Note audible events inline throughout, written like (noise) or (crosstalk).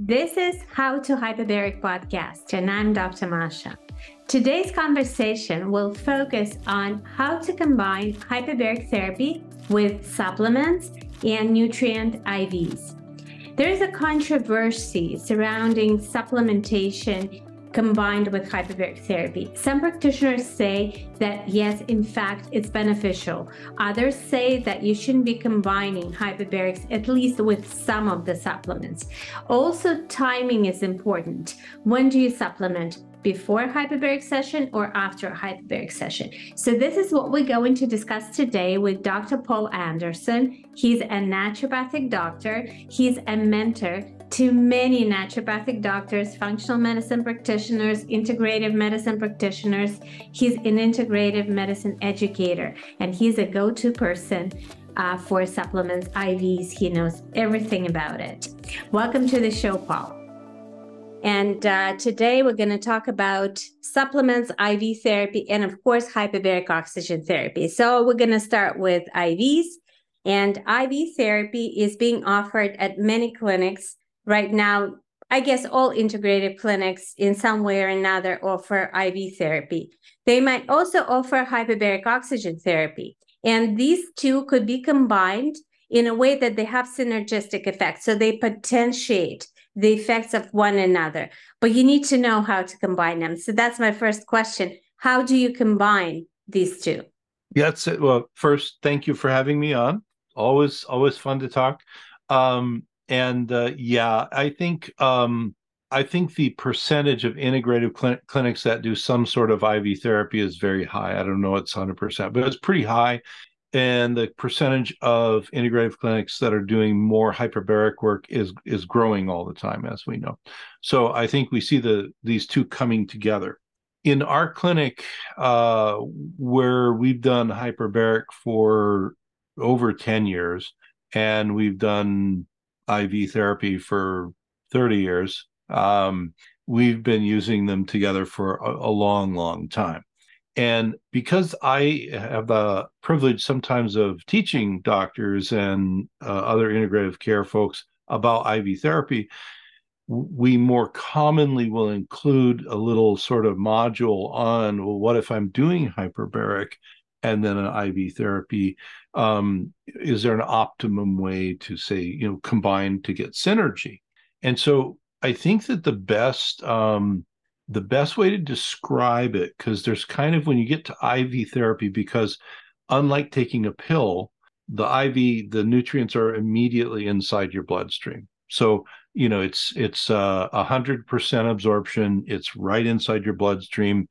This is How to Hyperbaric podcast, and I'm Dr. Masha. Today's conversation will focus on how to combine hyperbaric therapy with supplements and nutrient IVs. There is a controversy surrounding supplementation combined with hyperbaric therapy. Some practitioners say that yes, in fact, it's beneficial. Others say that you shouldn't be combining hyperbarics, at least with some of the supplements. Also, timing is important. When do you supplement? before a hyperbaric session or after a hyperbaric session. So this is what we're going to discuss today with Dr. Paul Anderson. He's a naturopathic doctor. He's a mentor to many naturopathic doctors, functional medicine practitioners, integrative medicine practitioners. He's an integrative medicine educator, and he's a go to person uh, for supplements, IVs. He knows everything about it. Welcome to the show, Paul. And uh, today we're going to talk about supplements, IV therapy, and of course, hyperbaric oxygen therapy. So we're going to start with IVs. And IV therapy is being offered at many clinics right now, I guess all integrated clinics in some way or another offer IV therapy. They might also offer hyperbaric oxygen therapy. And these two could be combined in a way that they have synergistic effects. So they potentiate the effects of one another, but you need to know how to combine them. So that's my first question. How do you combine these two? Yeah, it. Well, first, thank you for having me on. Always, always fun to talk. Um, and uh, yeah, I think um, I think the percentage of integrative cl- clinics that do some sort of IV therapy is very high. I don't know it's hundred percent, but it's pretty high. And the percentage of integrative clinics that are doing more hyperbaric work is is growing all the time, as we know. So I think we see the these two coming together. In our clinic, uh, where we've done hyperbaric for over ten years, and we've done IV therapy for 30 years. Um, we've been using them together for a, a, long, long time. And because I have the privilege sometimes of teaching doctors and uh, other integrative care folks about IV therapy, we more commonly will include a little sort of module on well, what if I'm doing hyperbaric and then an IV therapy? Um, is there an optimum way to say you know combine to get synergy? And so i think that the best um, the best way to describe it because there's kind of when you get to iv therapy because unlike taking a pill the iv the nutrients are immediately inside your bloodstream. So you know it's it's uh, a hundred percent absorption it's right inside your bloodstream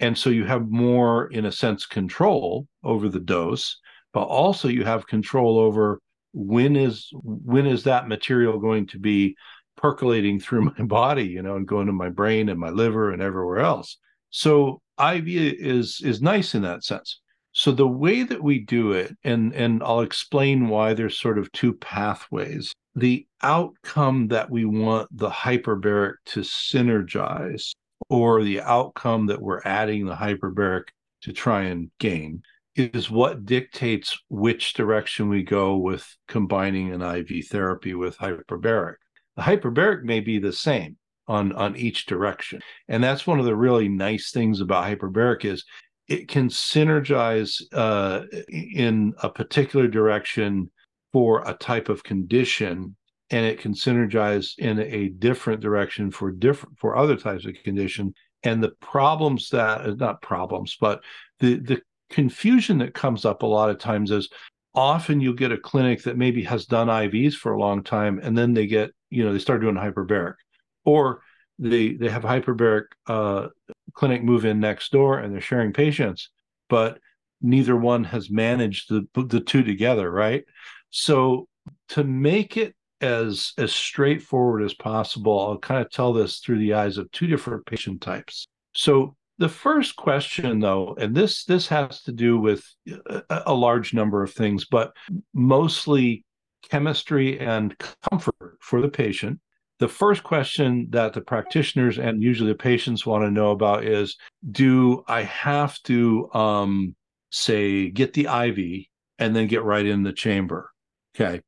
and so you have more in a sense control over the dose but also you have control over when is when is that material going to be percolating through (laughs) my body you know and going to my brain and my liver and everywhere else. So iv is is nice in that sense. So the way that we do it and and i'll explain why there's sort of two pathways. The outcome that we want the hyperbaric to synergize or the outcome that we're adding the hyperbaric to try and gain is what dictates which direction we go with combining an IV therapy with hyperbaric. The hyperbaric may be the same on, on each direction. And that's one of the really nice things about hyperbaric is it can synergize uh, in a particular direction for a type of condition and it can synergize in a different direction for different for other types of condition and the problems that not problems but the the confusion that comes up a lot of times is often you'll get a clinic that maybe has done IVs for a long time and then they get, you know, they start doing hyperbaric or they they have hyperbaric uh, clinic move in next door and they're sharing patients, but neither one has managed the the two together, right? So to make it as as straightforward as possible, I'll kind of tell this through the eyes of two different patient types. So the first question, though, and this this has to do with a, a large number of things, but mostly chemistry and comfort for the patient. The first question that the practitioners and usually the patients want to know about is Do I have to, um, say, get the IV and then get right in the chamber? Okay.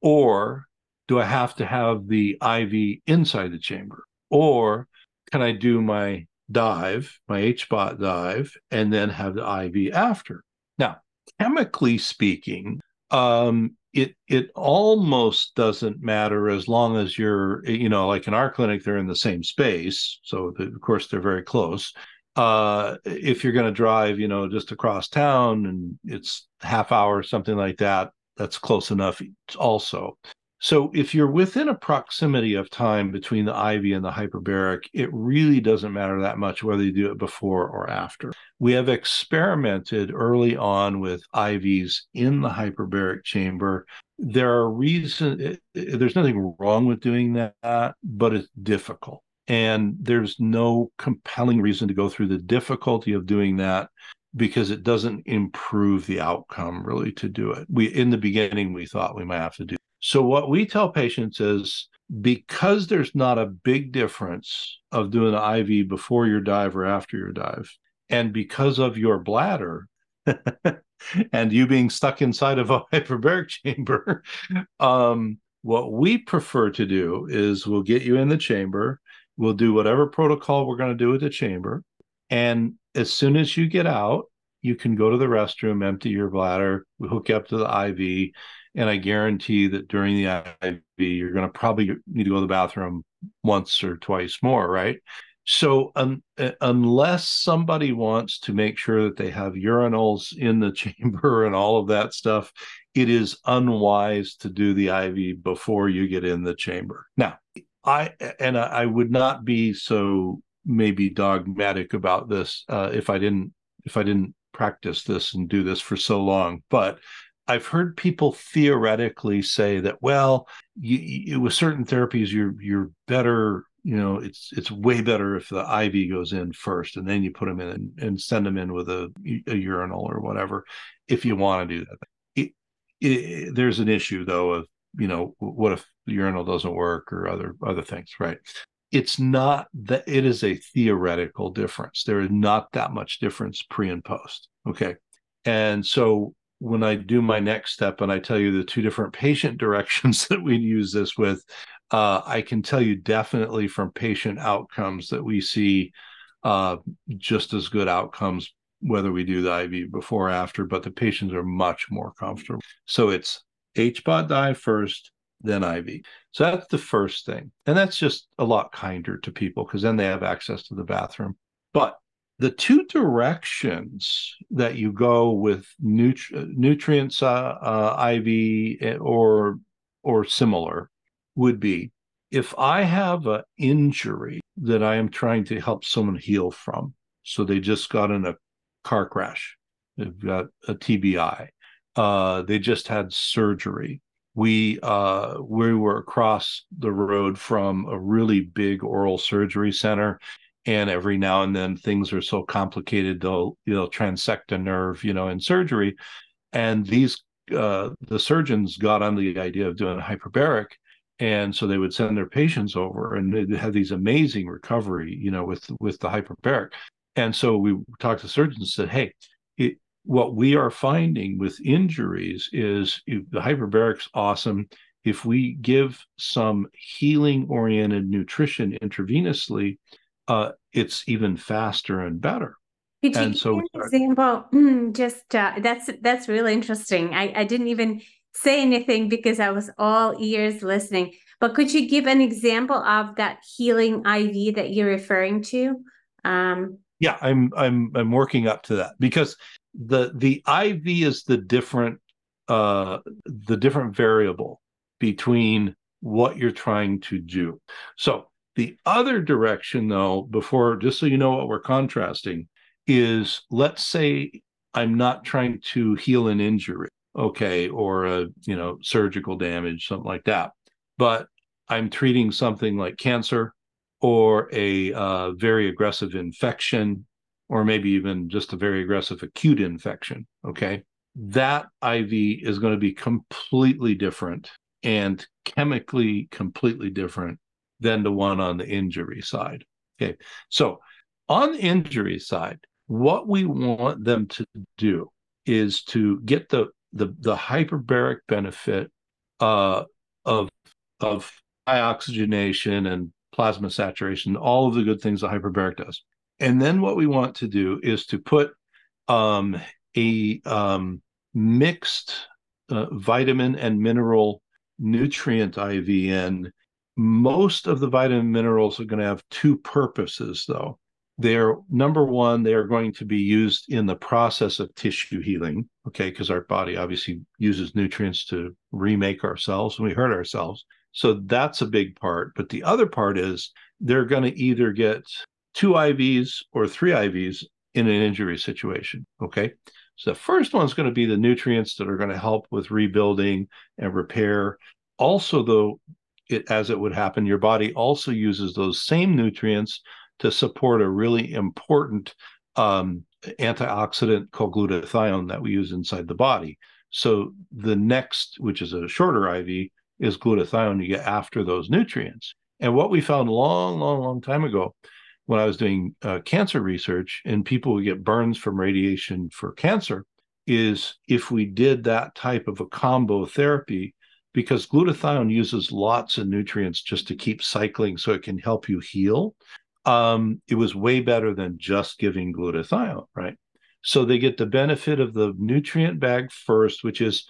Or do I have to have the IV inside the chamber? Or can I do my dive, my HBOT dive, and then have the IV after? Now, chemically speaking, um, it it almost doesn't matter as long as you're, you know, like in our clinic, they're in the same space, so of course they're very close. Uh, if you're going to drive, you know, just across town and it's half hour, something like that, that's close enough also. So if you're within a proximity of time between the IV and the hyperbaric, it really doesn't matter that much whether you do it before or after. We have experimented early on with IVs in the hyperbaric chamber. There are reasons, eh, eh, there's nothing wrong with doing that, but it's difficult. And there's no compelling reason to go through the difficulty of doing that because it doesn't improve the outcome really to do it. We in the beginning we thought we might have to do so, what we tell patients is because there's not a big difference of doing the IV before your dive or after your dive, and because of your bladder (laughs) and you being stuck inside of a (laughs) hyperbaric chamber, um, what we prefer to do is we'll get you in the chamber, we'll do whatever protocol we're going to do with the chamber. And as soon as you get out, you can go to the restroom, empty your bladder, hook you up to the IV, and I guarantee that during the IV, you're going to probably need to go to the bathroom once or twice more, right? So, um, unless somebody wants to make sure that they have urinals in the (laughs) chamber and all of that stuff, it is unwise to do the IV before you get in the chamber. Now, I and I would not be so maybe dogmatic about this uh, if I didn't if I didn't practice this and do this for so long, but I've heard people theoretically say that, well, you, you, with certain therapies, you're you're better. You know, it's it's way better if the IV goes in first, and then you put them in and, and send them in with a, a urinal or whatever, if you want to do that. It, it, there's an issue though of you know what if the urinal doesn't work or other other things, right? It's not that it is a theoretical difference. There is not that much difference pre and post. Okay, and so when I do my next step and I tell you the two different patient (laughs) directions that we use this with, uh, I can tell you definitely from patient outcomes that we see uh, just as good outcomes whether we do the IV before or after, but the patients are much more comfortable. So it's HBOT dive first, then IV. So that's the first thing. And that's just a lot kinder to people because then they have access to the bathroom. But the two directions that you go with nutri- nutrients uh, uh, IV eh, or or similar would be if I have an injury that I am trying to help someone heal from. So they just got in a car crash, they've got a TBI, uh, they just had surgery. We uh, we were across the road from a really big oral surgery center and every now and then things are so complicated they'll know transect a nerve you know in surgery. And these uh, the surgeons got on the idea of doing a hyperbaric and so they would send their patients over and they had these amazing recovery you know with with the hyperbaric. And so we talked to surgeons and said hey it, what we are finding with injuries is the hyperbaric's awesome if we give some healing oriented nutrition intravenously uh, it's even faster and better. Could and so an example? Hmm, just uh, that's that's really interesting. I, I didn't even say anything because I was all ears listening. But could you give an example of that healing IV that you're referring to? Um, yeah, I'm I'm I'm working up to that because the the IV is the different uh the different variable between what you're trying to do. So the other direction, though, before just so you know what we're contrasting, is let's say I'm not trying to heal an injury, okay, or a you know surgical damage, something like that, but I'm treating something like cancer or a uh, very aggressive infection, or maybe even just a very aggressive acute infection. Okay, that IV is going to be completely different and chemically completely different than the one on the injury side. Okay. So on the injury side, what we want them to do is to get the the, the hyperbaric benefit uh, of of high oxygenation and plasma saturation, all of the good things that hyperbaric does. And then what we want to do is to put um, a um, mixed uh, vitamin and mineral nutrient IV in. Most of the vitamin minerals are going to have two purposes, though. They're number one, they are going to be used in the process of tissue healing, okay, because our body obviously uses nutrients to remake ourselves when we hurt ourselves. So that's a big part. But the other part is they're going to either get two IVs or three IVs in an injury situation, okay? So the first one's going to be the nutrients that are going to help with rebuilding and repair. Also, though, it, as it would happen, your body also uses those same nutrients to support a really important um, antioxidant called glutathione that we use inside the body. So the next, which is a shorter IV, is glutathione you get after those nutrients. And what we found long, long, long time ago when I was doing uh, cancer research and people would get burns from radiation for cancer is if we did that type of a combo therapy, because glutathione uses lots of nutrients just to keep cycling so it can help you heal um, it was way better than just giving glutathione, right? So they get the benefit of the nutrient bag first, which is,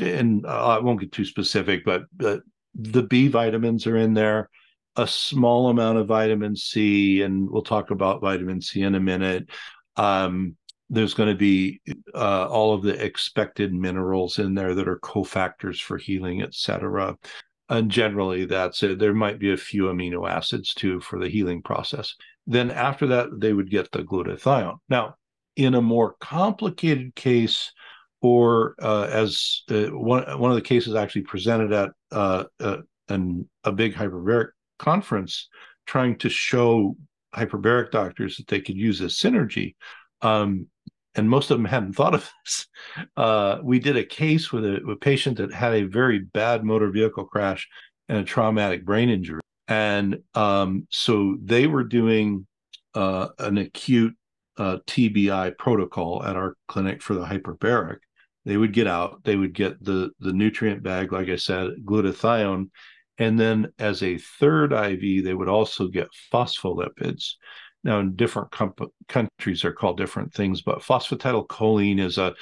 and I won't get too specific, but, but the B vitamins are in there, a small amount of vitamin C, and we'll talk about vitamin C in a minute. Um, there's going to be uh, all of the expected minerals in there that are cofactors for healing, et cetera and generally that's it. There might be a few amino acids too for the healing process. Then after that, they would get the glutathione. Now, in a more complicated case, or uh, as uh, one one of the cases actually presented at uh, uh an, a big hyperbaric conference, trying to show hyperbaric doctors that they could use a synergy. Um, and most of them hadn't thought of this. Uh, we did a case with a, a, patient that had a very bad motor vehicle crash and a traumatic brain injury. And um, so they were doing uh, an acute uh, TBI protocol at our clinic for the hyperbaric. They would get out, they would get the, the nutrient bag, like I said, glutathione. And then as a third IV, they would also get phospholipids. Now, in different comp- countries, are called different things, but phosphatidylcholine is a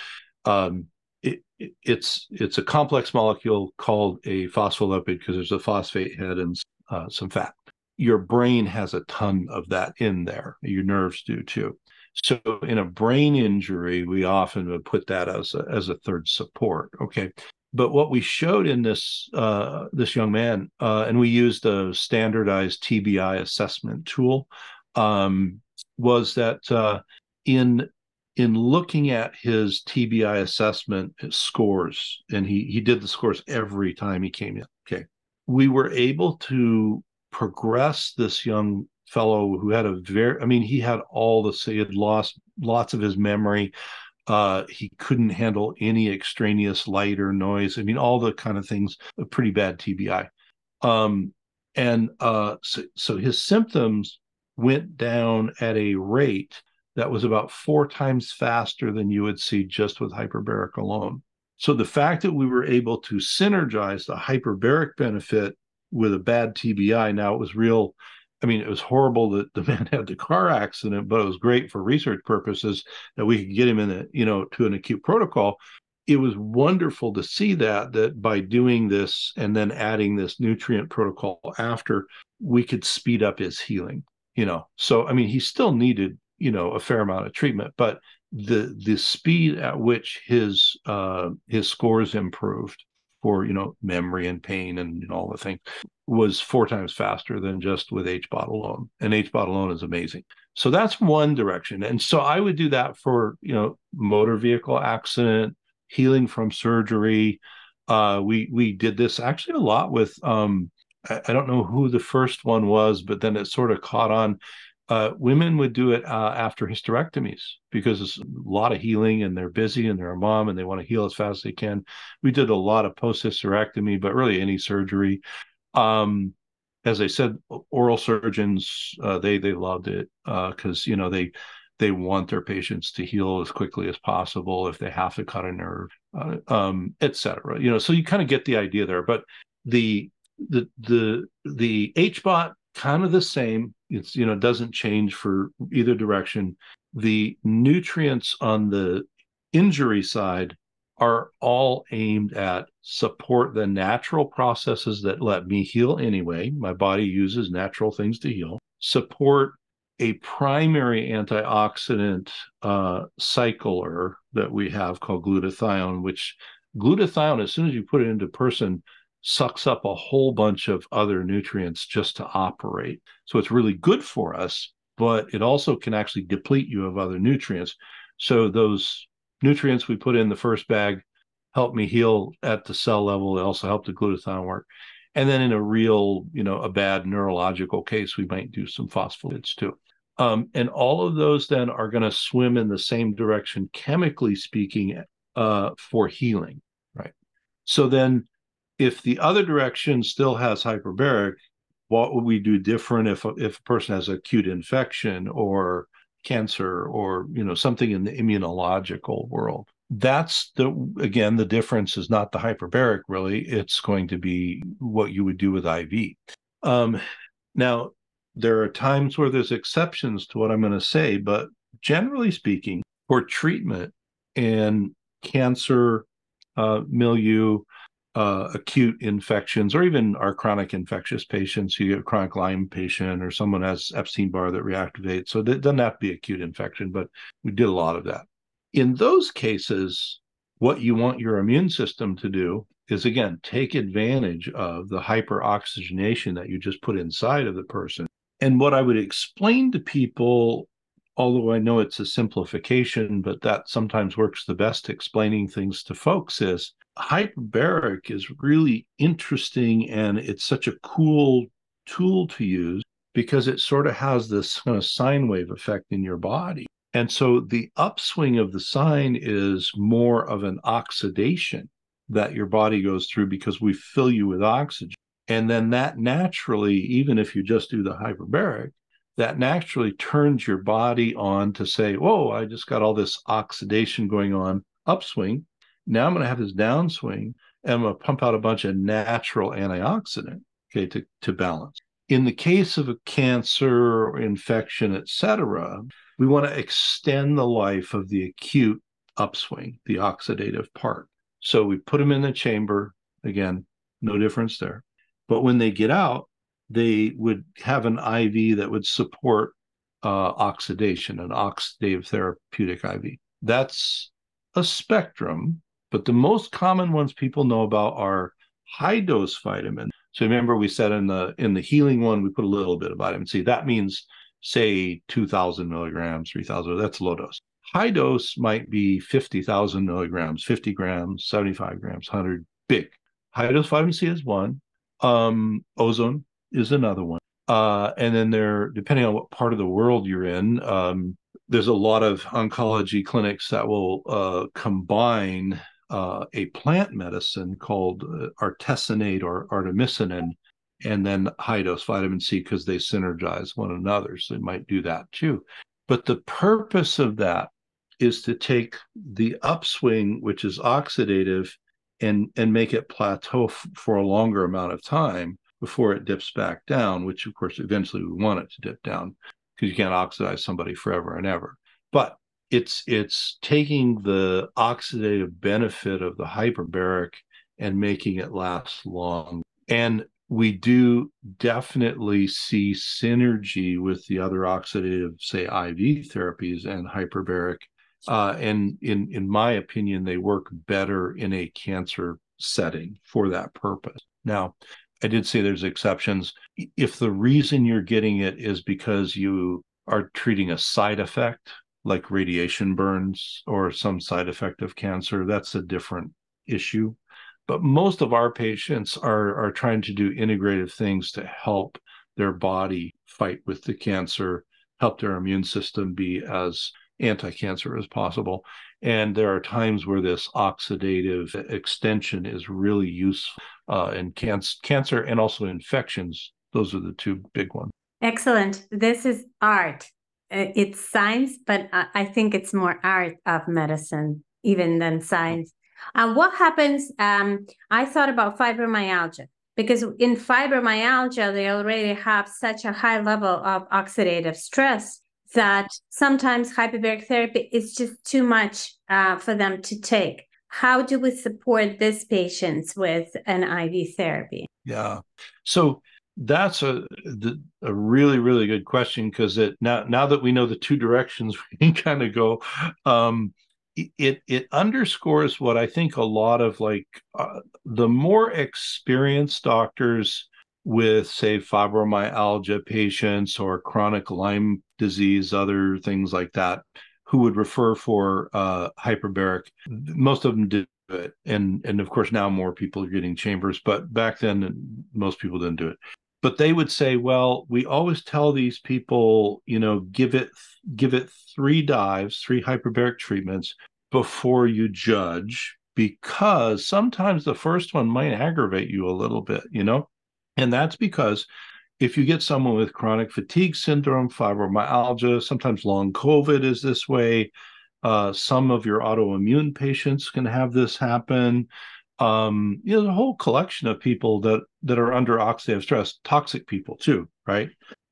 um, it, it's it's a complex molecule called a phospholipid because there's a phosphate head and uh, some fat. Your brain has a ton of that in there. Your nerves do too. So in a brain injury, we often would put that as a, as a third support. Okay, but what we showed in this uh, this young man, uh, and we used a standardized TBI assessment tool um, was that uh, in in looking at his TBI assessment scores, and he he did the scores every time he came in. Okay, we were able to progress this young fellow who had a very, I mean, he had all the, he had lost lots of his memory. Uh, he couldn't handle any extraneous light or noise. I mean, all the kind of things, a pretty bad TBI. Um, and uh, so, so his symptoms went down at a rate that was about four times faster than you would see just with hyperbaric alone. So the fact that we were able to synergize the hyperbaric benefit with a bad TBI, now it was real. I mean, it was horrible that the (laughs) man had the car accident, but it was great for research purposes that we could get him in a, you know, to an acute protocol. It was wonderful to see that that by doing this and then adding this nutrient protocol after, we could speed up his healing you know so i mean he still needed you know a fair amount of treatment but the the speed at which his uh his scores improved for you know memory and pain and you know, all the things was four times faster than just with hbot alone and hbot alone is amazing. So that's one direction and so i would do that for you know motor vehicle accident healing from surgery. Uh we we did this actually a lot with um I don't know who the first one was, but then it sort of caught on. Uh, women would do it uh, after hysterectomies because it's a lot of healing and they're busy and they're a mom and they want to heal as fast as they can. We did a lot of post hysterectomy, but really any surgery. Um, as I said, oral surgeons uh, they they loved it because uh, you know they they want their patients to heal as quickly as possible if they have to cut a nerve, uh, um, etc. You know, so you kind of get the idea there. But the the the the HBOT kind of the same. It's you know doesn't change for either direction. The nutrients on the injury side are all aimed at support the natural processes that let me heal anyway. My body uses natural things to heal. Support a primary antioxidant uh, cycler that we have called glutathione, which glutathione, as soon as you put it into person, sucks up a whole bunch of other nutrients just to operate. So it's really good for us, but it also can actually deplete you of other nutrients. So those nutrients we put in the first bag help me heal at the cell level. They also help the glutathione work. And then in a real, you know, a bad neurological case, we might do some phospholipids too. Um, and all of those then are going to swim in the same direction, chemically speaking, uh, for healing, right? So then, if the other direction still has hyperbaric, what would we do different if if a person has acute infection or cancer or you know something in the immunological world? That's the again the difference is not the hyperbaric really; it's going to be what you would do with IV. Um, now there are times where there's exceptions to what I'm going to say, but generally speaking, for treatment and cancer, uh, milieu, uh, acute infections, or even our chronic infectious patients, you get a chronic Lyme patient or someone has Epstein Barr that reactivates. So it doesn't have to be acute infection, but we did a lot of that. In those cases, what you want your immune system to do is again take advantage of the hyperoxygenation that you just put inside of the person and what I would explain to people, although I know it's a simplification, but that sometimes works the best explaining things to folks, is hyperbaric is really interesting and it's such a cool tool to use because it sort of has this kind of sine wave effect in your body. And so the upswing of the sine is more of an oxidation that your body goes through because we fill you with oxygen. And then that naturally, even if you just do the hyperbaric, that naturally turns your body on to say, whoa, I just got all this oxidation going on upswing. Now I'm going to have this downswing and I'm going to pump out a bunch of natural antioxidant, okay, to, to balance. In the case of a cancer or infection, et cetera, we want to extend the life of the acute upswing, the oxidative part. So we put them in the chamber. Again, no difference there. But when they get out, they would have an IV that would support uh, oxidation, an oxidative therapeutic IV. That's a spectrum, but the most common ones people know about are high dose vitamin. So remember, we said in the in the healing one, we put a little bit of vitamin C. That means say 2,000 milligrams, 3,000. That's low dose. High dose might be 50,000 milligrams, 50 grams, 75 grams, 100. Big. High dose vitamin C is one. Um, ozone is another one. Uh, and then there, depending on what part of the world you're in, um, there's a lot of oncology clinics that will uh, combine uh, a plant medicine called uh, artesunate or artemisinin and then high dose vitamin C because they synergize one another. So they might do that too. But the purpose of that is to take the upswing, which is oxidative, and and make it plateau f- for a longer amount of time before it dips back down which of course eventually we want it to dip down because you can't oxidize somebody forever and ever but it's it's taking the oxidative benefit of the hyperbaric and making it last long and we do definitely see synergy with the other oxidative say iv therapies and hyperbaric uh, and in in my opinion, they work better in a cancer setting for that purpose. Now, I did say there's exceptions. If the reason you're getting it is because you are treating a side effect like radiation burns or some side effect of cancer, that's a different issue. But most of our patients are, are trying to do integrative things to help their body fight with the cancer, help their immune system be as anti-cancer as possible. And there are times where this oxidative extension is really useful uh, in can- cancer and also infections. Those are the two big ones. Excellent. This is art. Uh, it's science, but I think it's more art of medicine even than science. And what happens? Um, I thought about fibromyalgia because in fibromyalgia, they already have such a high level of oxidative stress that sometimes hyperbaric therapy is just too much uh, for them to take. How do we support these patients with an IV therapy? Yeah. So that's a a really really good question because it now now that we know the two directions (laughs) we can kind of go um it it underscores what i think a lot of like uh, the more experienced doctors with say fibromyalgia patients or chronic lyme disease other things like that who would refer for uh hyperbaric most of them did it. And and of course now more people are getting chambers but back then most people didn't do it but they would say well we always tell these people you know give it give it three dives three hyperbaric treatments before you judge because sometimes the first one might aggravate you a little bit you know? And that's because if you get someone with chronic fatigue syndrome fibromyalgia sometimes long covid is this way uh, some of your autoimmune patients can have this happen um, you know, there's a whole collection of people that that are under oxidative stress, toxic people too, right?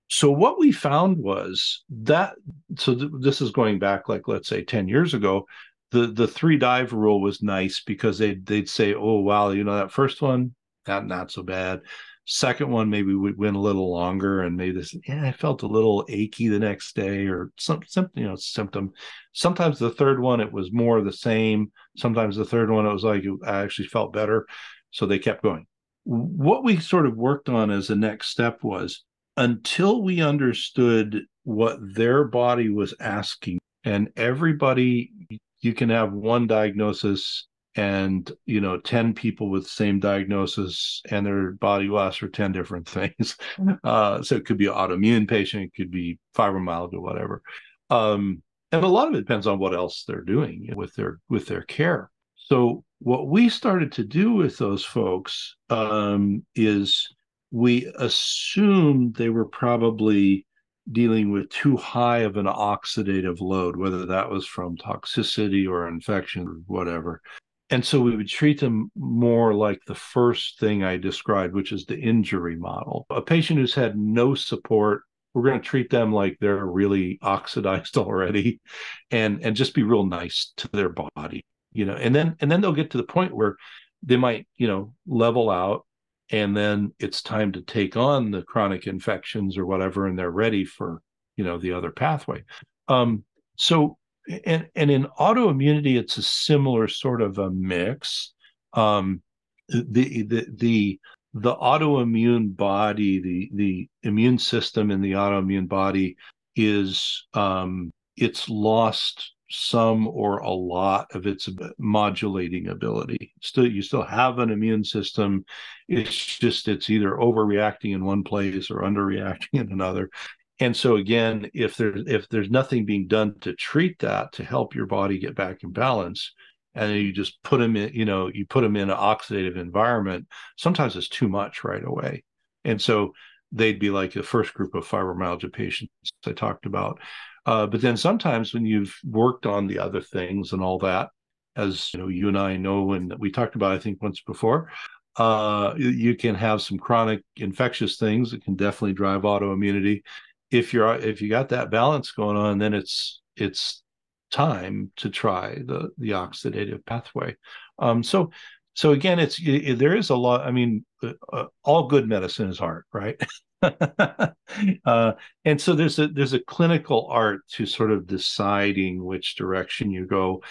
So what we found was that so th- this is going back like let's say 10 years ago, the the three dive rule was nice because they they'd say, "Oh wow, you know that first one, that not so bad." Second one, maybe we went a little longer and maybe this, yeah, I felt a little achy the next day or some, some, you know, symptom. Sometimes the third one, it was more the same. Sometimes the third one, it was like, I actually felt better. So they kept going. What we sort of worked on as the next step was until we understood what their body was asking, and everybody, you can have one diagnosis and you know 10 people with the same diagnosis and their body ask for 10 different (laughs) things. Mm-hmm. uh, so it could be an autoimmune patient it could be fibromyalgia whatever. Um, and a lot of it depends on what else they're doing with their with their care. So what we started to do with those folks um, is we assumed they were probably dealing with too high of an oxidative load, whether that was from toxicity or infection or whatever and so we would treat them more like the first thing I described, which is the injury model. A patient who's had no support, we're going to treat them like they're really oxidized (laughs) already and and just be real nice to their body, you know. And then and then they'll get to the point where they might, you know, level out and then it's time to take on the chronic infections or whatever and they're ready for, you know, the other pathway. Um so and and in autoimmunity it's a similar sort of a mix. Um, the the the the autoimmune body the the immune system in the autoimmune body is um, it's lost some or a lot of its modulating ability. Still you still have an immune system. It's just it's either overreacting in one place or underreacting (laughs) in another and so again if there's if there's nothing being done to treat that to help your body get back in balance and you just put them in you know you put them in an oxidative environment sometimes it's too much right away. And so they'd be like the first group of fibromyalgia patients i talked about. Uh, but then sometimes when you've worked on the other things and all that as you know you and i know and we talked about i think once before uh, you can have some chronic infectious things that can definitely drive autoimmunity if you're if you got that balance going on, then it's it's time to try the the oxidative pathway. Um, so so again, it's it, there is a lot. I mean, uh, uh all good medicine is art, right? (laughs) uh, and so there's a there's a clinical art to sort of deciding which direction you go.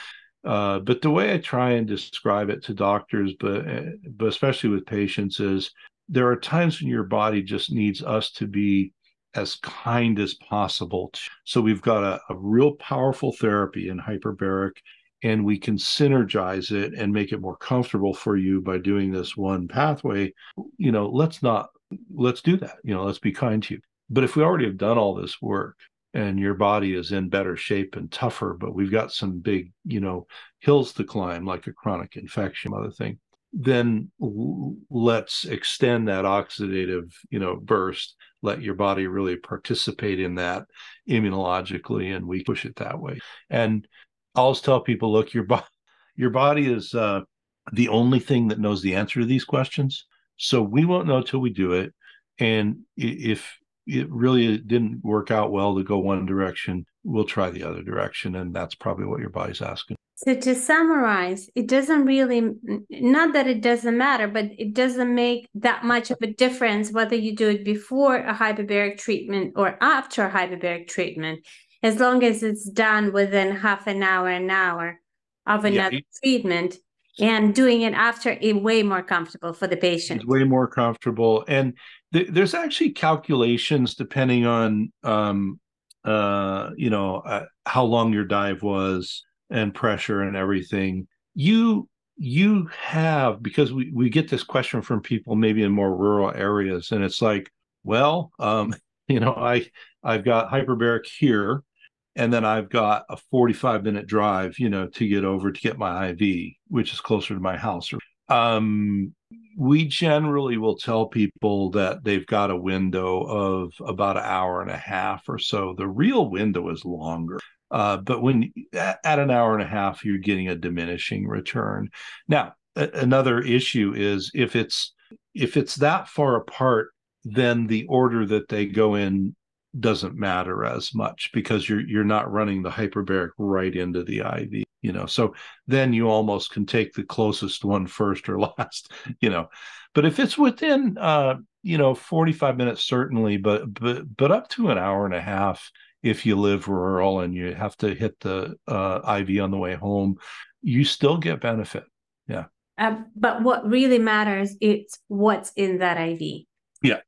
Uh, but the way I try and describe it to doctors, but uh, but especially with patients, is there are times when your body just needs us to be as kind as possible. So we've got a, a real powerful therapy in hyperbaric, and we can synergize it and make it more comfortable for you by doing this one pathway. You know, let's not let's do that. You know, let's be kind to you. But if we already have done all this work and your body is in better shape and tougher, but we've got some big, you know, hills to climb, like a chronic infection, other thing, then let's extend that oxidative you know burst let your body really participate in that immunologically and we push it that way and i always tell people look your body (laughs) your body is uh, the only thing that knows the answer to these questions So we won't know till we do it. And if it really didn't work out well to go one direction, we'll try the other direction. And that's probably what your body's asking. So to summarize, it doesn't really, not that it doesn't matter, but it doesn't make that much of a difference whether you do it before a hyperbaric treatment or after a hyperbaric treatment, as long as it's done within half an hour, an hour of another yeah, treatment and doing it after is way more comfortable for the patient. It's way more comfortable. And th- there's actually calculations depending on, um, uh, you know, uh, how long your dive was and pressure and everything. You you have because we we get this question from people maybe in more rural areas, and it's like, well, um, (laughs) you know, I I've got hyperbaric here and then I've got a 45 minute drive, you know, to get over to get my IV, which is closer to my house. Um, we generally will tell people that they've got a window of about an hour and a half or so. The real window is longer. Uh, but when at an hour and a half, you're getting a diminishing return. Now, a- another issue is if it's if it's that far apart, then the order that they go in doesn't matter as much because you're you're not running the hyperbaric right into the IV, you know. So then you almost can take the closest one first or (laughs) last, you know. But if it's within uh, you know, 45 minutes certainly, but but but up to an hour and a half if you live rural and you have to hit the uh, IV on the way home, you still get benefit. Yeah. Uh, but what really matters is what's in that IV. Yeah.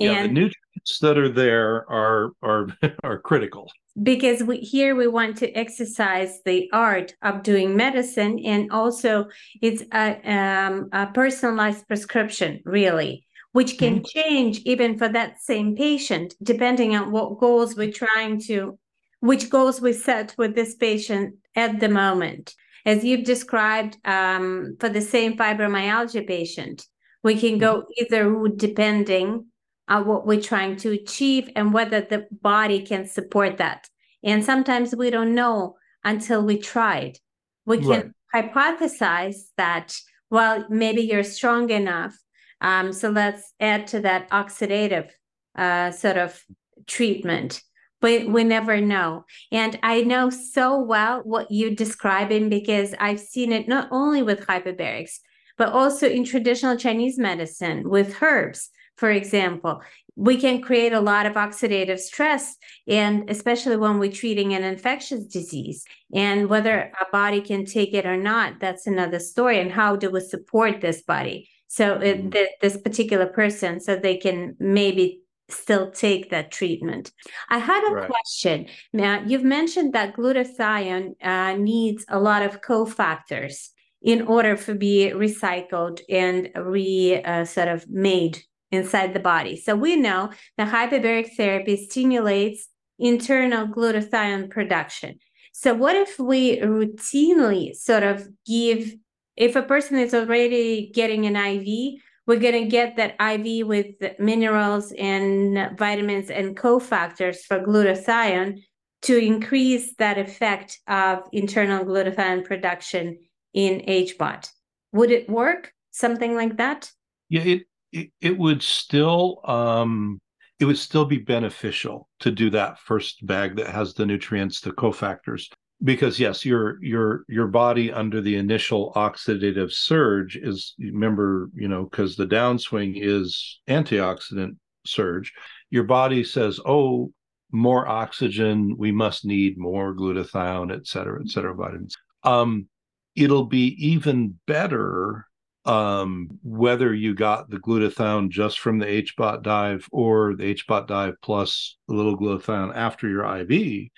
And yeah, the nutrients that are there are are (laughs) are critical. Because we here we want to exercise the art of doing medicine, and also it's a, um, a personalized prescription, really, which can mm-hmm. change even for that same patient depending on what goals we're trying to, which goals we set with this patient at the moment. As you've described um, for the same fibromyalgia patient, we can go mm-hmm. either route depending uh, what we're trying to achieve and whether the body can support that. And sometimes we don't know until we tried. We can right. hypothesize that, well, maybe you're strong enough. Um, so let's add to that oxidative uh, sort of treatment. But we never know. And I know so well what you're describing because I've seen it not only with hyperbarics, but also in traditional Chinese medicine with herbs for example, we can create a lot of oxidative stress, and especially when we're treating an infectious disease. And whether a body can take it or not, that's another story. And how do we support this body? So, it, mm-hmm. this particular person, so they can maybe still take that treatment. I had a right. question. Now, you've mentioned that glutathione uh, needs a lot of cofactors in order to be recycled and re uh, sort of made inside the body. So we know that hyperbaric therapy stimulates internal glutathione production. So what if we routinely sort of give if a person is already getting an IV, we're going to get that IV with minerals and vitamins and cofactors for glutathione to increase that effect of internal glutathione production in HBOT. Would it work? Something like that? Yeah, it it, it would still um, it would still be beneficial to do that first bag that has the nutrients, the cofactors, because yes, your your your body under the initial oxidative surge is remember you know because the downswing is antioxidant surge. Your body says, oh, more oxygen, we must need more glutathione, et cetera, et cetera, vitamins. Um, it'll be even better um, whether you got the glutathione just from the HBOT dive or the HBOT dive plus a little glutathione after your IV,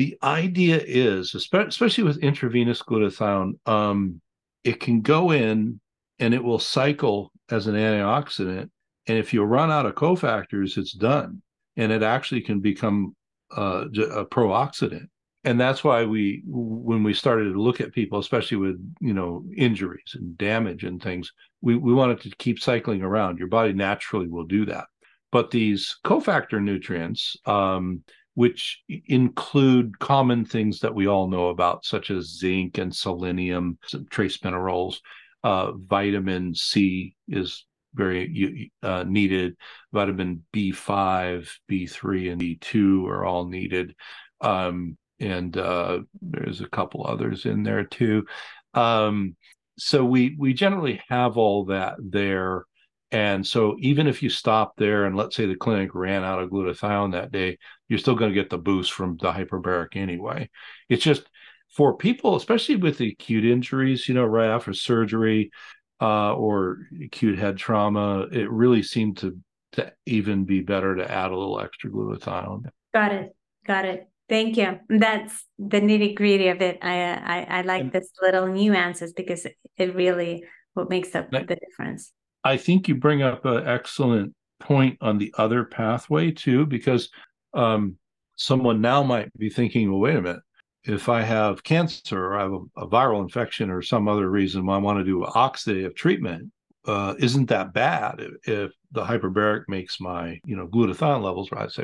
the idea is, especially with intravenous glutathione, um, it can go in and it will cycle as an antioxidant. And if you run out of cofactors, it's done. And it actually can become uh, a pro-oxidant and that's why we when we started to look at people especially with you know injuries and damage and things we, we wanted to keep cycling around your body naturally will do that but these cofactor nutrients um, which include common things that we all know about such as zinc and selenium some trace minerals uh, vitamin c is very uh, needed. Vitamin B5, B3, and B2 are all needed. Um, and uh, there's a couple others in there too. Um, so we we generally have all that there. And so even if you stop there and let's say the clinic ran out of glutathione that day, you're still going to get the boost from the hyperbaric anyway. It's just for people, especially with acute injuries, you know, right after surgery uh, or acute head trauma, it really seemed to to even be better to add a little extra glutathione. Got it. Got it. Thank you. That's the nitty gritty of it. I I, I like and, this little nuances because it really what makes up the difference. I think you bring up an excellent point on the other pathway too, because um, someone now might be thinking, well, wait a minute, if I have cancer or I have a, a viral infection or some other reason why I want to do oxidative treatment, uh, isn't that bad if, if, the hyperbaric makes my you know glutathione levels rise?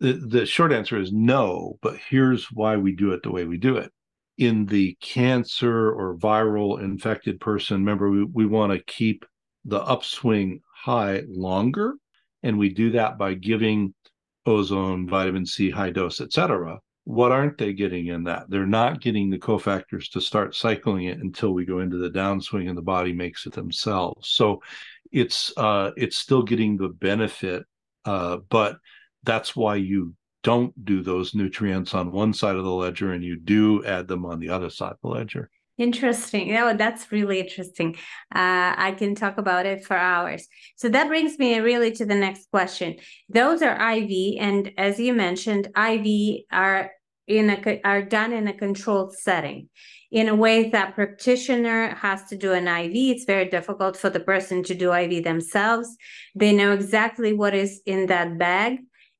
The, the short answer is no, but here's why we do it the way we do it. In the cancer or viral infected person, remember we, we want to keep the upswing high longer, and we do that by giving ozone, vitamin C, high dose, etc what aren't they getting in that? They're not getting the cofactors to start cycling it until we go into the downswing and the body makes it themselves. So it's uh, it's still getting the benefit, uh, but that's why you don't do those nutrients on one side of the ledger and you do add them on the other side of the ledger. Interesting. Oh, that's really interesting. Uh, I can talk about it for hours. So that brings me really to the next question. Those are IV, and as you mentioned, IV are in a are done in a controlled setting in a way that practitioner has to do an IV. It's very difficult for the person to do IV themselves. They know exactly what is in that bag.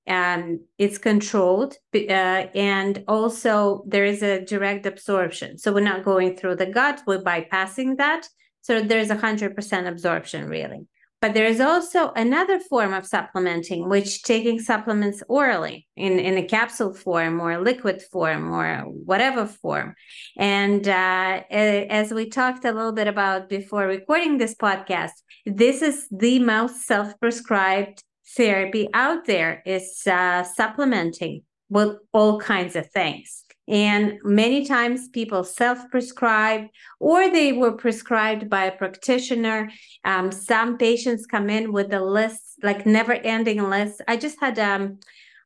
And it's controlled, uh, and also there is a direct absorption. So we're not going through the gut; we're bypassing that. So there's a hundred percent absorption, really. But there is also another form of supplementing, which taking supplements orally in, in a capsule form or liquid form or whatever form. And uh, as we talked a little bit about before recording this podcast, this is the most self-prescribed therapy out there is uh, supplementing with all kinds of things. And many times people self prescribe or they were prescribed by a practitioner. Um, some patients come in with a list, like never ending list. I just had um,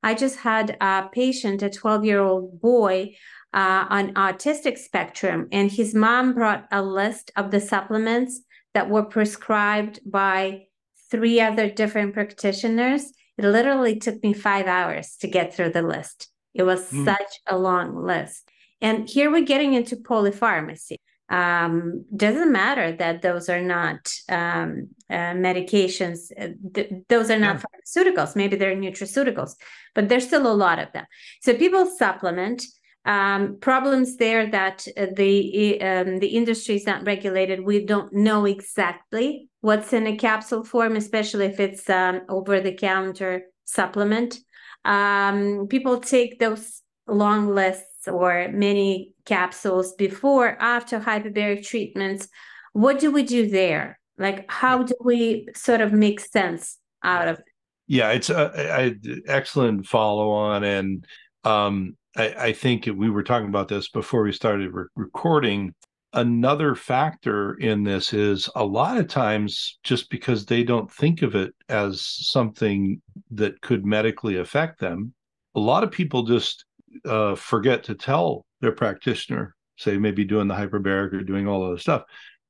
I just had a patient, a 12 year old boy uh, on autistic spectrum, and his mom brought a list of the supplements that were prescribed by three other different practitioners. It literally took me five hours to get through the list. It was mm. such a long list. And here we're getting into polypharmacy. Um, doesn't matter that those are not um, uh, medications, uh, th- those are not yeah. pharmaceuticals. Maybe they're nutraceuticals, but there's still a lot of them. So people supplement. Um, problems there that uh, the um, the industry is not regulated. We don't know exactly what's in a capsule form, especially if it's um, over the counter supplement. Um, people take those long lists or many capsules before after hyperbaric treatments. What do we do there? Like how do we sort of make sense out of it? Yeah it's a, a excellent follow on and um, I, I, think we were talking about this before we started re- recording. Another factor in this is a lot of times just because they don't think of it as something that could medically affect them a lot of people just uh, forget to tell their practitioner say maybe doing the hyperbaric or doing all the stuff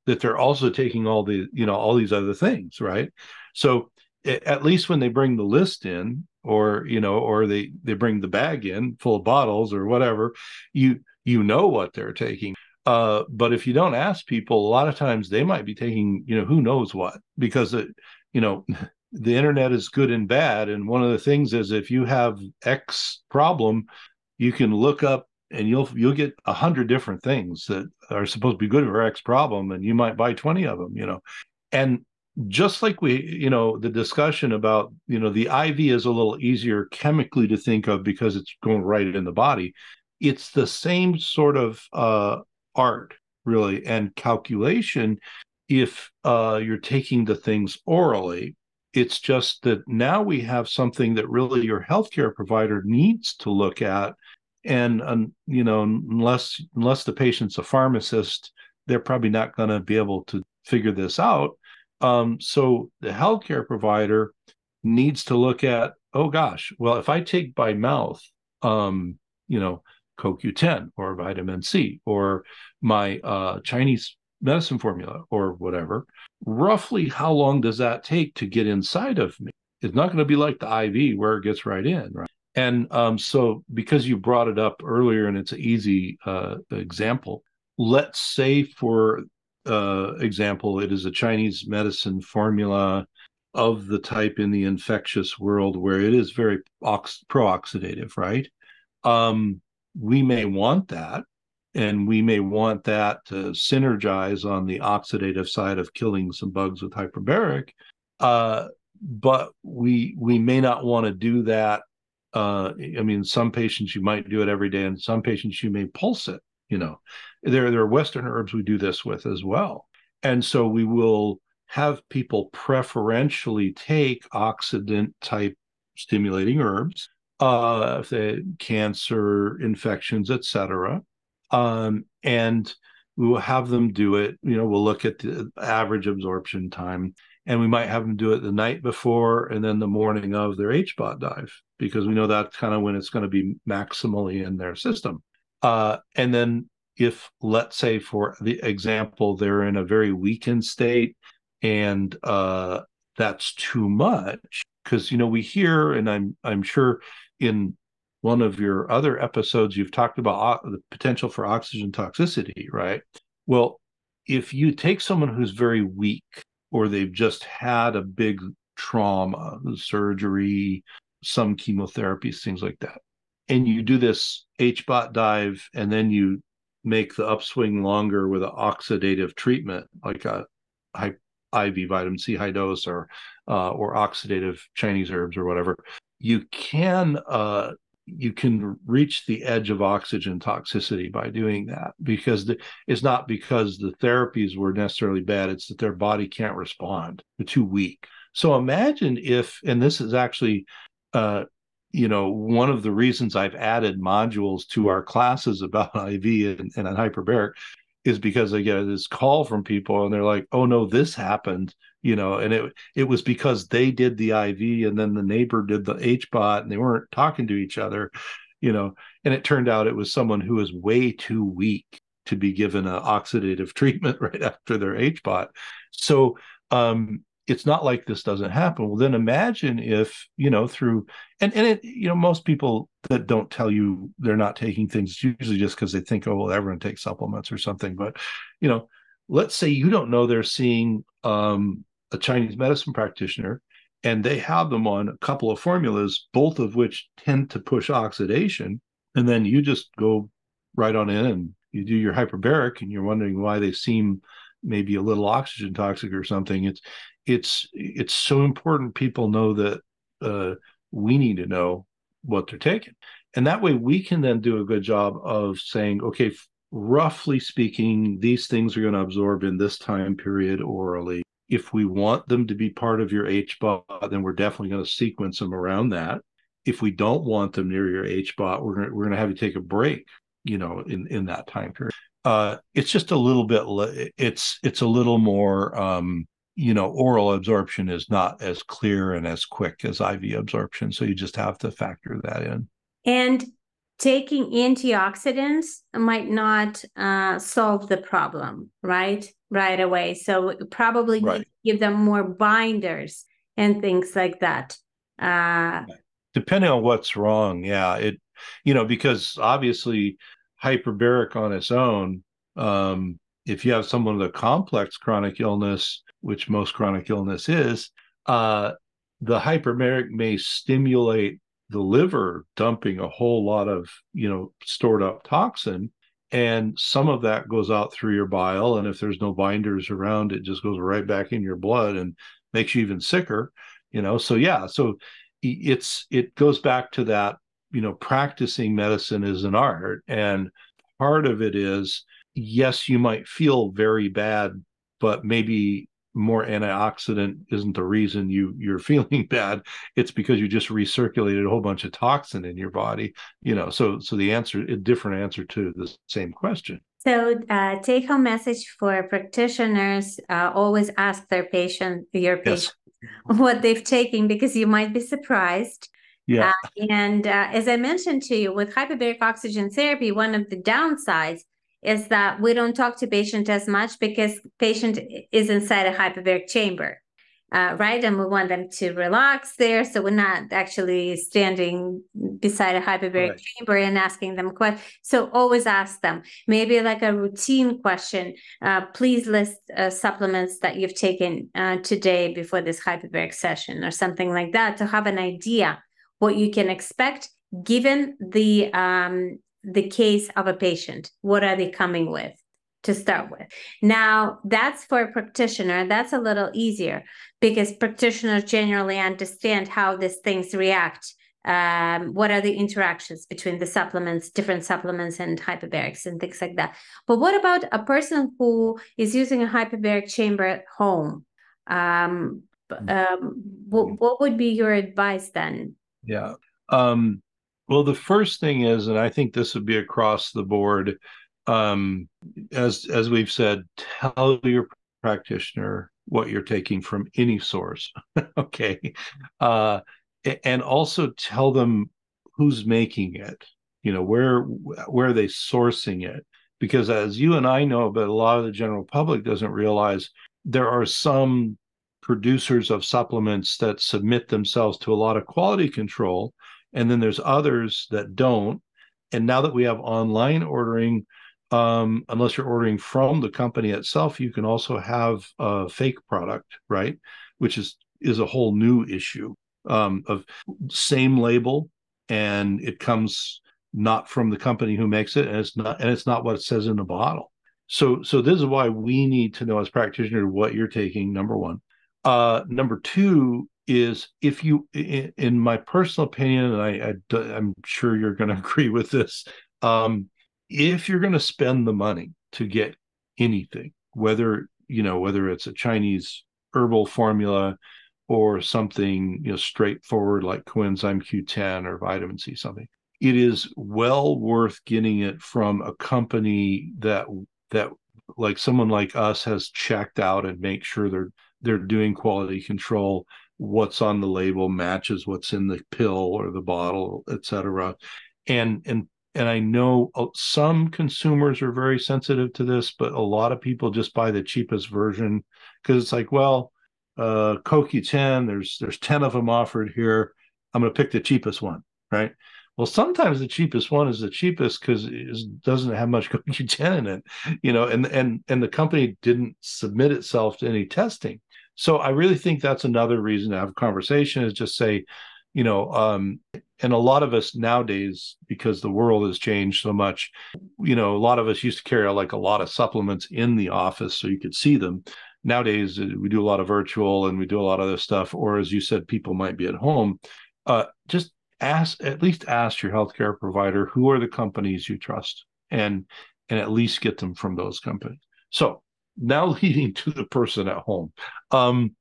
that they're also taking all the you know all these other things right? So at least when they bring the list in or you know or they they bring the bag in full of bottles or whatever you you know what they're taking uh, but if you don't ask people, a lot of times they might be taking, you know, who knows what, because it, you know, (laughs) the internet is good and bad. And one of the things is if you have X problem, you can look up and you'll you'll get a hundred different things that are supposed to be good for X problem, and you might buy 20 of them, you know. And just like we, you know, the discussion about, you know, the IV is a little easier chemically to think of because it's going right in the body. It's the same sort of uh, art really and calculation if uh, you're taking the things orally. It's just that now we have something that really your healthcare provider needs to look at, and um, you know, unless unless the patient's a pharmacist, they're probably not going to be able to figure this out. Um, so the healthcare provider needs to look at, oh gosh, well, if I take by mouth, um, you know, CoQ10 or vitamin C or my uh, Chinese medicine formula or whatever, roughly how long does that take to get inside of me? It's not going to be like the IV where it gets right in, right? And um, so, because you brought it up earlier, and it's an easy uh, example, let's say, for uh, example, it is a Chinese medicine formula of the type in the infectious world where it is very ox- pro-oxidative, right? Um, we may want that, and we may want that to synergize on the oxidative side of killing some bugs with hyperbaric. Uh, but we we may not want to do that. Uh, I mean, some patients you might do it every day, and some patients you may pulse it. You know, there there are Western herbs we do this with as well, and so we will have people preferentially take oxidant type stimulating herbs, uh, if they cancer, infections, etc. Um, and we will have them do it. You know, we'll look at the average absorption time, and we might have them do it the night before and then the morning of their HBOT dive because we know that's kind of when it's going to be maximally in their system. Uh, and then if let's say for the example they're in a very weakened state and uh, that's too much because you know we hear and i'm i'm sure in one of your other episodes you've talked about the potential for oxygen toxicity right? Well if you take someone who's very weak or they've just had a big trauma surgery some chemotherapies things like that and you do this hbot dive and then you make the upswing longer with an oxidative treatment like a high, IV vitamin C high dose or uh, or oxidative Chinese herbs or whatever, you can uh, you can reach the edge of oxygen toxicity by doing that because the, it's not because the therapies were necessarily bad; it's that their body can't respond; they're too weak. So imagine if, and this is actually uh, you know, one of the reasons I've added modules to our classes about (laughs) IV and, and hyperbaric is because I get this call from people and they're like, "Oh no, this happened," you know, and it it was because they did the IV and then the neighbor did the HBOT and they weren't talking to each other, you know, and it turned out it was someone who was way too weak to be given an oxidative (laughs) treatment right after their HBOT. So um, it's not like this doesn't happen. Well, then imagine if, you know, through and and it, you know, most people that don't tell you they're not taking things usually just because they think, oh, well, everyone takes supplements or something. But, you know, let's say you don't know they're seeing um, a Chinese medicine practitioner and they have them on a couple of formulas, both of which tend to push oxidation. And then you just go right on in and you do your hyperbaric and you're wondering why they seem maybe a little oxygen toxic or something. It's it's it's so important people know that uh, we need to know what they're taking. And that way we can then do a good job of saying okay f- roughly speaking these things are going to absorb in this time period orally. If we want them to be part of your hbot then we're definitely going to sequence them around that. If we don't want them near your hbot we're going we're to have you take a break you know in in that time period. Uh it's just a little bit it's it's a little more um you know, oral absorption is not as clear and as quick as IV absorption. So you just have to factor that in. And taking antioxidants might not uh, solve the problem, right? Right away. So probably right. give them more binders and things like that. Uh, Depending on what's wrong, yeah, it, you know, because obviously hyperbaric on its own, um, if you have someone with a complex chronic illness, which most chronic illness is, uh, the hyperbaric may stimulate the liver dumping a whole lot of you know stored up toxin and some of that goes out through your bile and if there's no binders around it just goes right back in your blood and makes you even sicker you know? So yeah so it's it goes back to that you know practicing medicine is an art and part of it is yes you might feel very bad but maybe more antioxidant isn't the reason you you're (laughs) feeling bad. It's because you just recirculated a whole bunch of toxin in your body you know so so the answer a different answer to the same question. So uh, take home message for practitioners uh, always ask their patient your patient yes. (laughs) what they've taken because you might be surprised. Yeah. Uh, and uh, as i mentioned to you with hyperbaric oxygen therapy one of the downsides is that we don't talk to patient as much because patient is inside a hyperbaric chamber, uh, right? And we want them to relax there, so we're not actually standing beside a hyperbaric right. chamber and asking them questions. So always ask them, maybe like a routine question. Uh, please list uh, supplements that you've taken uh, today before this hyperbaric session, or something like that, to have an idea what you can expect given the um, the case of a patient. What are they coming with to start with? Now, that's for a practitioner. That's a little easier because practitioners generally understand how these things react. Um, what are the interactions between the supplements, different supplements, and hyperbarics and things like that. But what about a person who is using a hyperbaric chamber at home? Um, um, what, what would be your advice then? Yeah. Um, well, the first thing is, and I think this would be across the board, um, as as we've said, tell your practitioner what you're taking from any source. (laughs) okay, uh, and also tell them who's making it. You know where where are they sourcing it? Because as you and I know, but a lot of the general public doesn't realize there are some producers of supplements that submit themselves to a lot of quality control and then there's others that don't. And now that we have online ordering um, unless you're ordering from the company itself you can also have a fake product right? Which is is a whole new issue um, of same label and it comes not from the company who makes it and it's not and it's not what it says in the bottle. So so this is why we need to know as practitioners what you're taking number one. Uh, number two is if you in, my personal opinion and I, I am sure you're going (laughs) to agree with this um, if you're going to spend the money to get anything whether you know whether it's a chinese herbal formula or something you know straightforward like coenzyme q10 or vitamin c something it is well worth getting it from a company that that like someone like us has checked out and make sure they're they're doing quality control what's on the label matches what's in the pill or the bottle, etc. And and and I know uh, some consumers are very sensitive to this, but a lot of people just buy the cheapest version because it's like, well, uh, CoQ10, there's there's ten of them offered here. I'm going to pick the cheapest one, right? Well, sometimes the cheapest one is the cheapest because it doesn't have much (laughs) CoQ10 in it, you know, and and and the company didn't submit itself to any testing. So I really think that's another reason to have a conversation is just say, you know, um, and a lot of us nowadays, because the world has changed so much, you know, a lot of us used to carry like a lot of supplements in the office so you could see them. Nowadays, uh, we do a lot of virtual and we do a lot of other stuff. Or as you said, people might be at home. Uh, just ask, at least ask your healthcare provider who are the companies you trust, and and at least get them from those companies. So now (laughs) leading to the person at home. Um,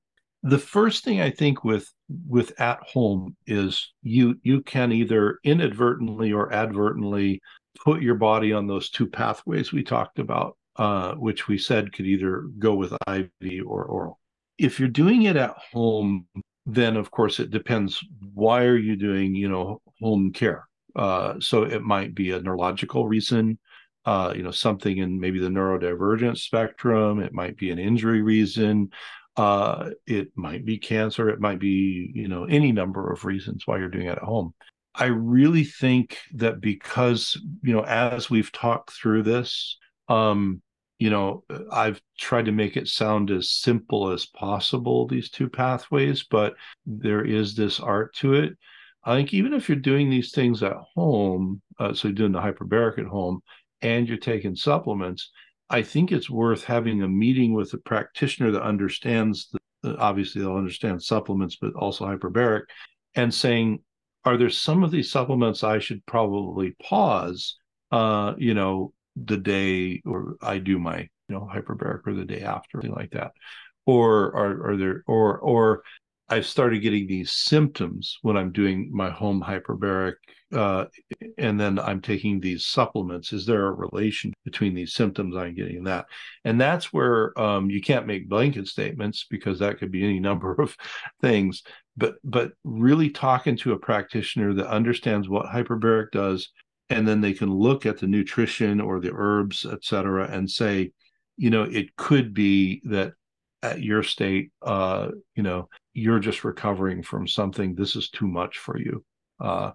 the first thing I think with with at home is you you can either inadvertently or advertently put your body on those two pathways we talked about, uh, which we said could either go with IV or oral. If you're doing it at home, then of course it depends. Why are you doing you know home care? Uh, so it might be a neurological reason uh, you know, something in maybe the neurodivergent spectrum. It might be an injury reason. Uh, it might be cancer. It might be, you know, any number of reasons why you're doing it at home. I really think that because, you know, as we've talked through this, um, you know, I've tried to make it sound as simple as possible, these two pathways, but there is this art to it. I think even if you're doing these things at home, uh, so you're doing the hyperbaric at home, and you're taking supplements, I think it's worth having a meeting with a practitioner that understands, the, obviously, they'll understand supplements, but also hyperbaric, and saying, are there some of these supplements I should probably pause, uh, you know, the day or I do my you know, hyperbaric or the day after, something like that. Or are, are there, or, or I've started getting these symptoms when I'm doing my home hyperbaric, uh, and then I'm taking these supplements. Is there a relation between these symptoms I'm getting that? And that's where um, you can't make blanket statements because that could be any (laughs) number of things. But but really talking to a practitioner that understands what hyperbaric does, and then they can look at the nutrition or the herbs, et cetera, and say, you know, it could be that at your state, uh, you know, you're just recovering from something. This is too much for you, uh,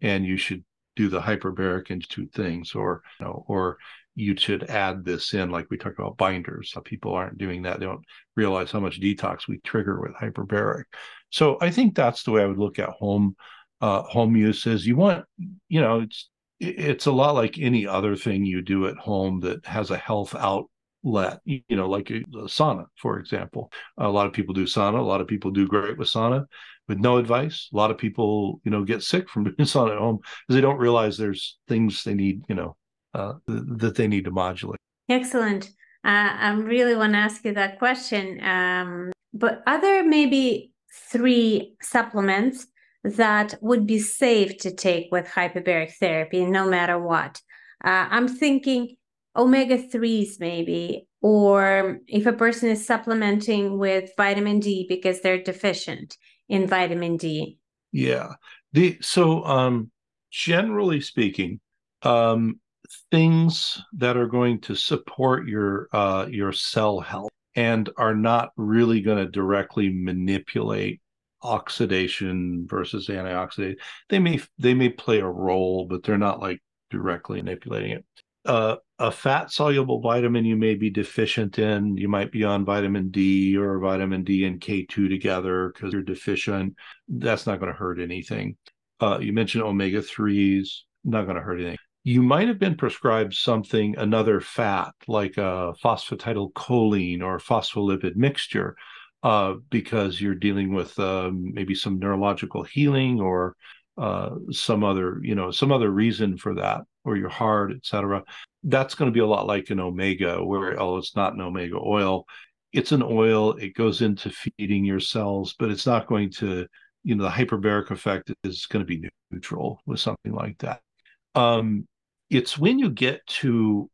and you should do the hyperbaric into two things, or you know, or you should add this in, like we talked about binders. People aren't doing that; they don't realize how much detox we trigger with hyperbaric. So I think that's the way I would look at home uh, home uses. You want, you know, it's it's a lot like any other thing you do at home that has a health outlet you know like a, a, sauna for example a lot of people do sauna a lot of people do great with sauna with no advice. A lot of people you know get sick from (laughs) doing sauna at home because they don't realize there's things they need you know uh, th- that they need to modulate. Excellent. Uh, i really want to ask you that question um, but other maybe three supplements that would be safe to take with hyperbaric therapy no matter what? Uh, i'm thinking omega 3s maybe or if a person is supplementing with vitamin D because they're deficient in vitamin D. Yeah. The so um generally speaking, um things that are going to support your uh your cell health and are not really going to directly manipulate oxidation versus antioxidant. They may they may play a role, but they're not like directly manipulating it uh, a fat soluble vitamin you may be deficient in. You might be on vitamin D or vitamin D and K2 together because you're deficient. That's not going to hurt anything. Uh, you mentioned omega 3s, not going to hurt anything. You might have been prescribed something, another fat like a phosphatidylcholine or phospholipid mixture, uh, because you're dealing with um, maybe some neurological healing or uh, some other, you know, some other reason for that or your heart, etc. That's going to be a lot like an omega, where oh, it's not an omega oil. It's an oil. It goes into feeding your cells, but it's not going to, you know, the hyperbaric effect is going to be neutral with something like that. Um, it's when you get to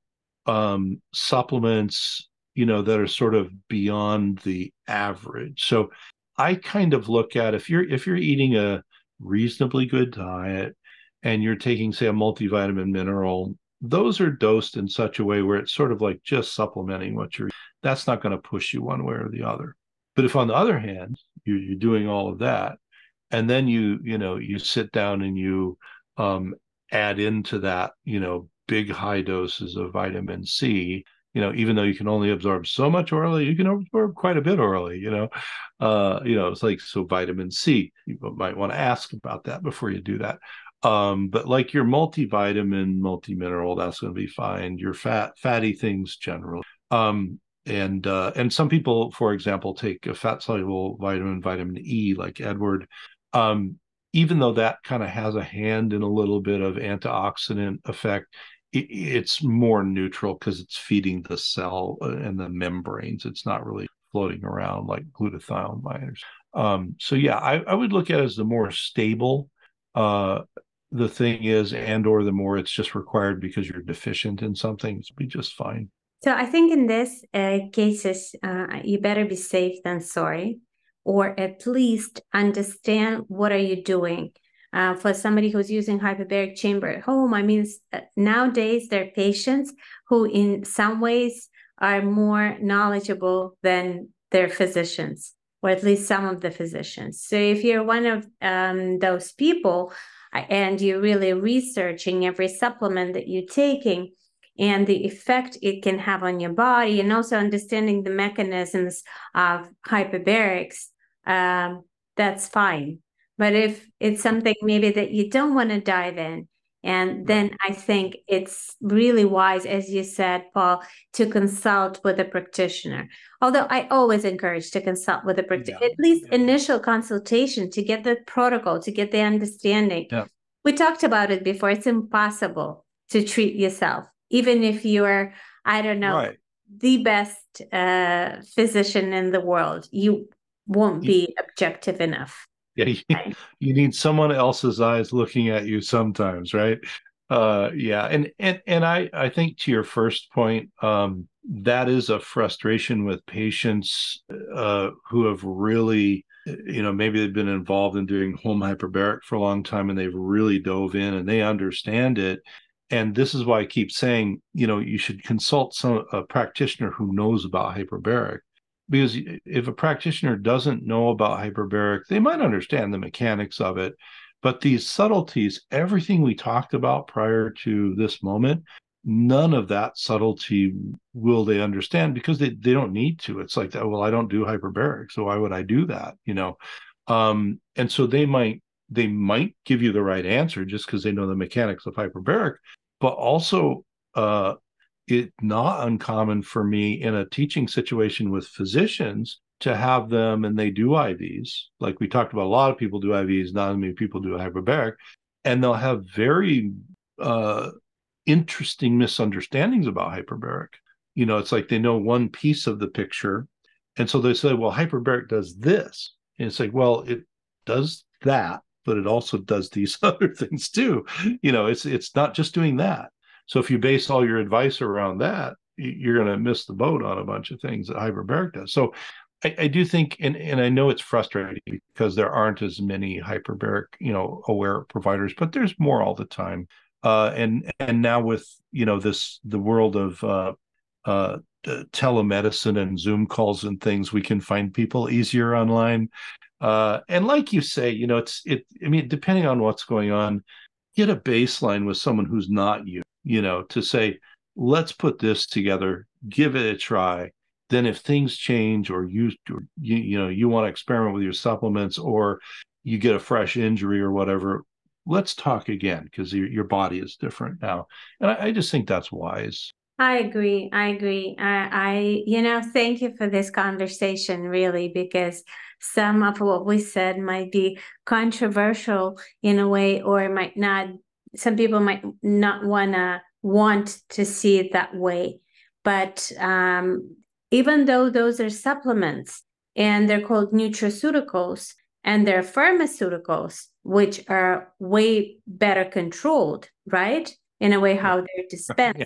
um, supplements, you know, that are sort of beyond the average. So I kind of look at if you're if you're eating a reasonably good diet and you're taking, say, a multivitamin mineral, those are dosed in such a way where it's sort of like just supplementing what you're that's not going to push you one way or the other. But if on the other hand, you, you're doing all of that, and then you, you know, you sit down and you um, add into that, you know, big high doses of vitamin C, you know, even though you can only absorb so much orally, you can absorb quite a bit orally, you know. Uh, you know, it's like so vitamin C. You might want to ask about that before you do that. Um, but like your multivitamin, multi-mineral, that's going to be fine. Your fat, fatty things generally. Um, and uh, and some people, for example, take a fat soluble vitamin, vitamin E, like Edward. Um, even though that kind of has a hand in a little bit of antioxidant effect, it, it's more neutral because it's feeding the cell uh, and the membranes. It's not really floating around like glutathione binders. Um, so yeah, I, I, would look at it as the more stable uh, the thing is and or the more it's just required because you're deficient in something it's be just fine. So i think in this uh, cases uh, you better be safe than sorry or at least understand what are you doing. Uh, for somebody who's using hyperbaric chamber at home i mean uh, nowadays there are patients who in some ways are more knowledgeable than their physicians or at least some of the physicians. So if you're one of um, those people and you're really researching every supplement that you're taking and the effect it can have on your body and also understanding the mechanisms of hyperbarics um, that's fine. But if it's something maybe that you don't want to dive in and then I think it's really wise, as you said, Paul, to consult with a practitioner. Although I always encourage to consult with a practitioner, yeah. at least yeah. initial consultation to get the protocol, to get the understanding. Yeah. We talked about it before. It's impossible to treat yourself, even if you're, I don't know, right. the best uh, physician in the world. You won't be objective enough. Yeah, you, (laughs) you need someone else's eyes looking at you sometimes, right? Uh, yeah, and and and I I think to your first point, um, that is a frustration with patients uh, who have really you know maybe they've been involved in doing home hyperbaric for a long time and they've really dove in and they understand it. And this is why i keep saying you know you should consult some a practitioner who knows about hyperbaric because if a practitioner doesn't know about hyperbaric they might understand the mechanics of it but these subtleties everything we talked about prior to this moment none of that subtlety will they understand because they, they don't need to. It's like well i don't do hyperbaric so why would i do that? You know? Um and so they might they might give you the right answer just because they know the mechanics of hyperbaric but also uh it's not uncommon for me in a teaching situation with physicians to have them and they do ivs like we talked about a lot of people do ivs not as many people do hyperbaric and they'll have very uh interesting misunderstandings about hyperbaric. You know, it's like they know one piece of the picture. And so they say, well, hyperbaric does this. And it's like, well, it does that, but it also does these (laughs) other things too. You know, it's it's not just doing that. So if you base all your advice around that, you're going to miss the boat on a bunch of things that hyperbaric does. So I, I, do think, and, and I know it's frustrating because there aren't as many hyperbaric, you know, aware providers, but there's more all the time uh, and and now with you know this the world of uh, uh, telemedicine and Zoom calls and things, we can find people easier online. Uh, and like you say, you know, it's it. I mean, depending on what's going on, get a baseline with someone who's not you. You know, to say, let's put this together, give it a try. Then, if things change, or you or you, you know you want to experiment with your supplements, or you get a fresh injury or whatever, let's talk again because your, your body is different now. And I, I just think that's wise. I agree. I agree. I, I, you know, thank you for this conversation, really, because some of what we said might be controversial in a way, or might not. Some people might not wanna want to see it that way. But um, even though those are supplements and they're called nutraceuticals and they're pharmaceuticals, which are way better controlled, right? In a way, how they're dispensed. yeah.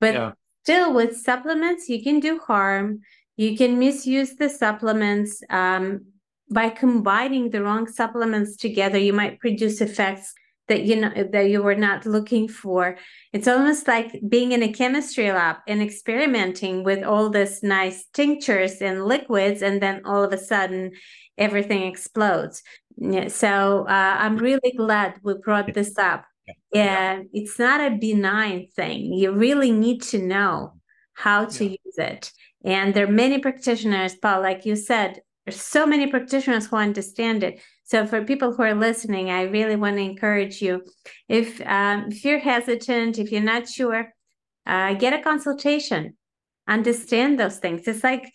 But yeah. still, with supplements, you can do harm. You can misuse the supplements. Um, by combining the wrong supplements together, you might produce effects that you know that you were not looking for. It's almost like being in a chemistry lab and experimenting with all this nice tinctures and liquids, and then all of a sudden everything explodes. Yeah, so uh, I'm really glad we brought this up. Yeah. And it's not a benign thing. You really need to know how to yeah. use it. And there are many practitioners, Paul, like you said, there's so many practitioners who understand it. So for people who are listening, I really want to encourage you. If um, if you're hesitant, if you're not sure, uh, get a consultation. Understand those things. It's like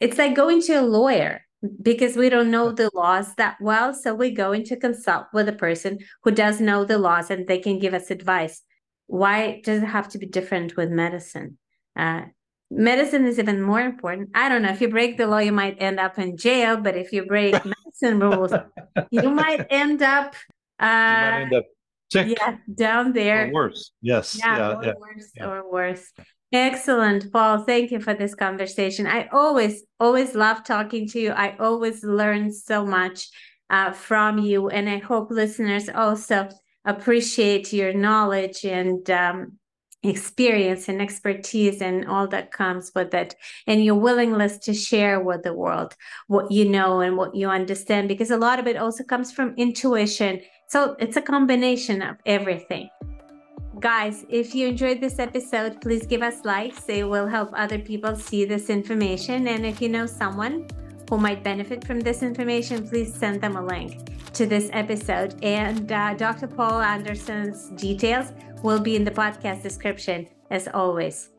it's like going to a lawyer because we don't know the laws that well. So we're going to consult with a person who does know the laws and they can give us advice. Why does it have to be different with medicine? Uh, medicine is even more important. I don't know. If you break the law, you might end up in jail, but if you break (laughs) medicine rules, you might end up. Uh, might end up sick. Yeah, down there. Or worse. Yes. Yeah, yeah, or yeah. worse yeah. or worse. Excellent, Paul. Thank you for this conversation. I always, always love talking to you. I always learn so much uh, from you. And I hope listeners also appreciate your knowledge and um, experience and expertise and all that comes with it and your willingness to share with the world what you know and what you understand because a lot of it also comes from intuition so it's a combination of everything Guys, if you enjoyed this episode, please give us likes. It will help other people see this information. And if you know someone who might benefit from this information, please send them a link to this episode. And uh, Dr. Paul Anderson's details will be in the podcast description as always.